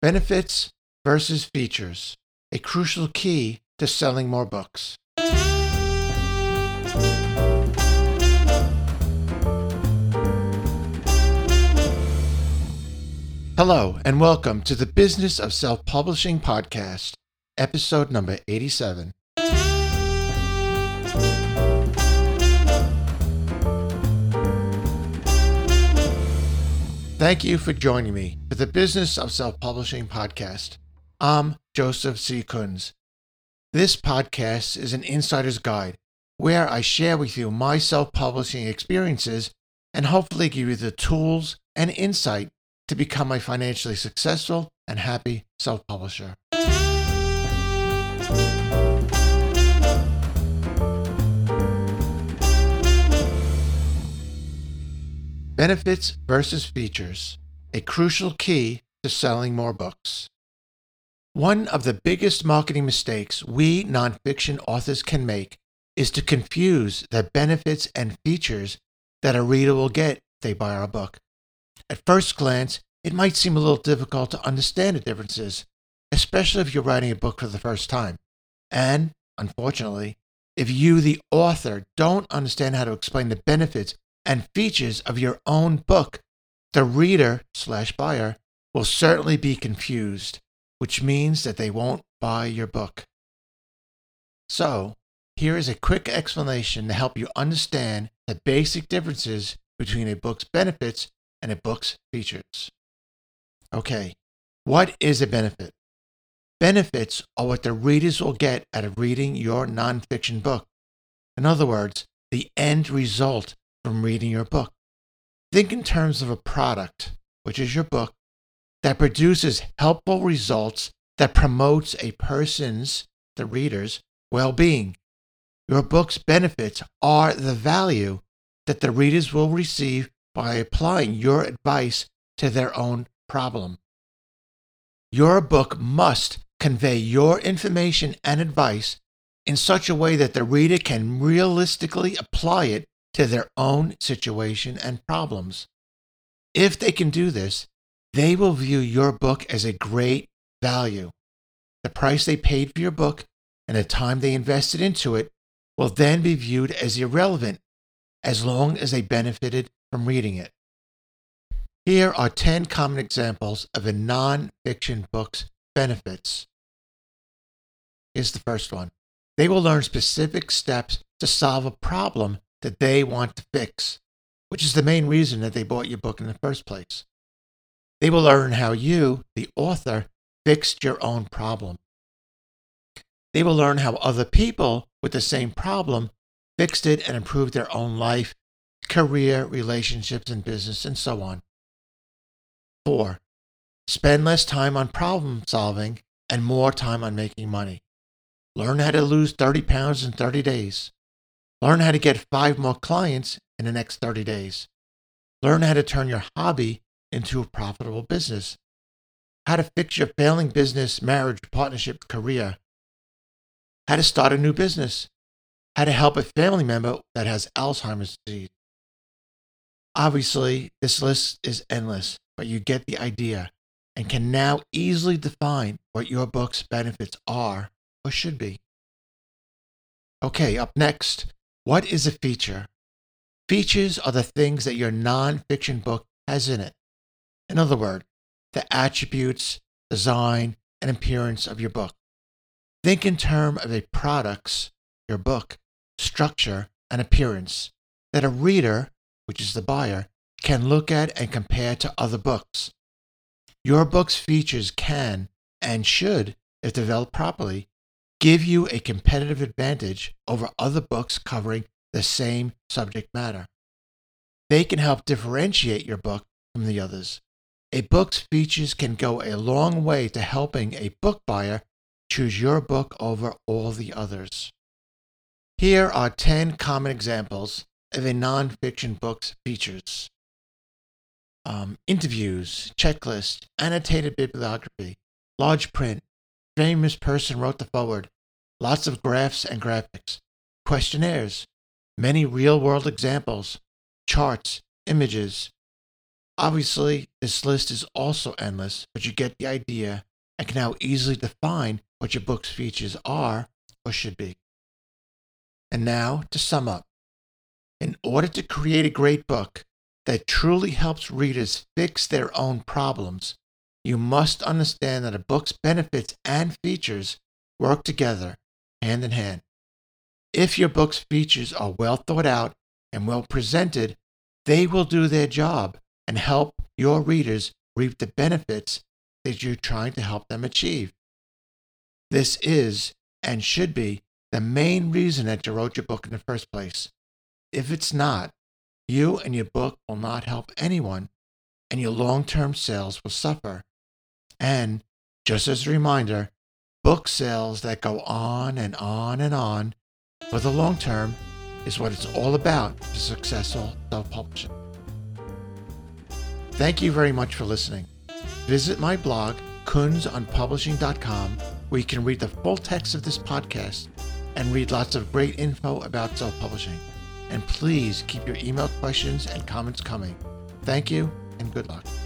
Benefits versus features, a crucial key to selling more books. Hello, and welcome to the Business of Self Publishing podcast, episode number 87. Thank you for joining me for the Business of Self Publishing podcast. I'm Joseph C. Kunz. This podcast is an insider's guide where I share with you my self publishing experiences and hopefully give you the tools and insight to become a financially successful and happy self publisher. Benefits versus features, a crucial key to selling more books. One of the biggest marketing mistakes we nonfiction authors can make is to confuse the benefits and features that a reader will get if they buy our book. At first glance, it might seem a little difficult to understand the differences, especially if you're writing a book for the first time. And, unfortunately, if you, the author, don't understand how to explain the benefits and features of your own book, the reader slash buyer will certainly be confused, which means that they won't buy your book. So, here is a quick explanation to help you understand the basic differences between a book's benefits and a book's features. Okay, what is a benefit? Benefits are what the readers will get out of reading your nonfiction book. In other words, the end result from reading your book. Think in terms of a product, which is your book, that produces helpful results that promotes a person's, the reader's, well being. Your book's benefits are the value that the readers will receive by applying your advice to their own problem. Your book must convey your information and advice in such a way that the reader can realistically apply it to their own situation and problems. If they can do this, they will view your book as a great value. The price they paid for your book and the time they invested into it will then be viewed as irrelevant as long as they benefited from reading it. Here are 10 common examples of a non-fiction book's benefits. Here's the first one. They will learn specific steps to solve a problem that they want to fix, which is the main reason that they bought your book in the first place. They will learn how you, the author, fixed your own problem. They will learn how other people with the same problem fixed it and improved their own life, career, relationships, and business, and so on. Four, spend less time on problem solving and more time on making money. Learn how to lose 30 pounds in 30 days. Learn how to get five more clients in the next 30 days. Learn how to turn your hobby into a profitable business. How to fix your failing business, marriage, partnership, career. How to start a new business. How to help a family member that has Alzheimer's disease. Obviously, this list is endless, but you get the idea and can now easily define what your book's benefits are or should be. Okay, up next, what is a feature? Features are the things that your nonfiction book has in it. In other words, the attributes, design, and appearance of your book. Think in terms of a product's, your book, structure, and appearance that a reader, which is the buyer, can look at and compare to other books. Your book's features can and should, if developed properly, give you a competitive advantage over other books covering the same subject matter. They can help differentiate your book from the others. A book's features can go a long way to helping a book buyer choose your book over all the others. Here are 10 common examples of a nonfiction book's features um, interviews, checklist, annotated bibliography, large print, famous person wrote the foreword, lots of graphs and graphics, questionnaires, many real world examples, charts, images, Obviously, this list is also endless, but you get the idea and can now easily define what your book's features are or should be. And now to sum up. In order to create a great book that truly helps readers fix their own problems, you must understand that a book's benefits and features work together hand in hand. If your book's features are well thought out and well presented, they will do their job and help your readers reap the benefits that you're trying to help them achieve. This is and should be the main reason that you wrote your book in the first place. If it's not, you and your book will not help anyone, and your long term sales will suffer. And just as a reminder, book sales that go on and on and on for the long term is what it's all about for successful self publishing. Thank you very much for listening. Visit my blog, kunzonpublishing.com, where you can read the full text of this podcast and read lots of great info about self publishing. And please keep your email questions and comments coming. Thank you and good luck.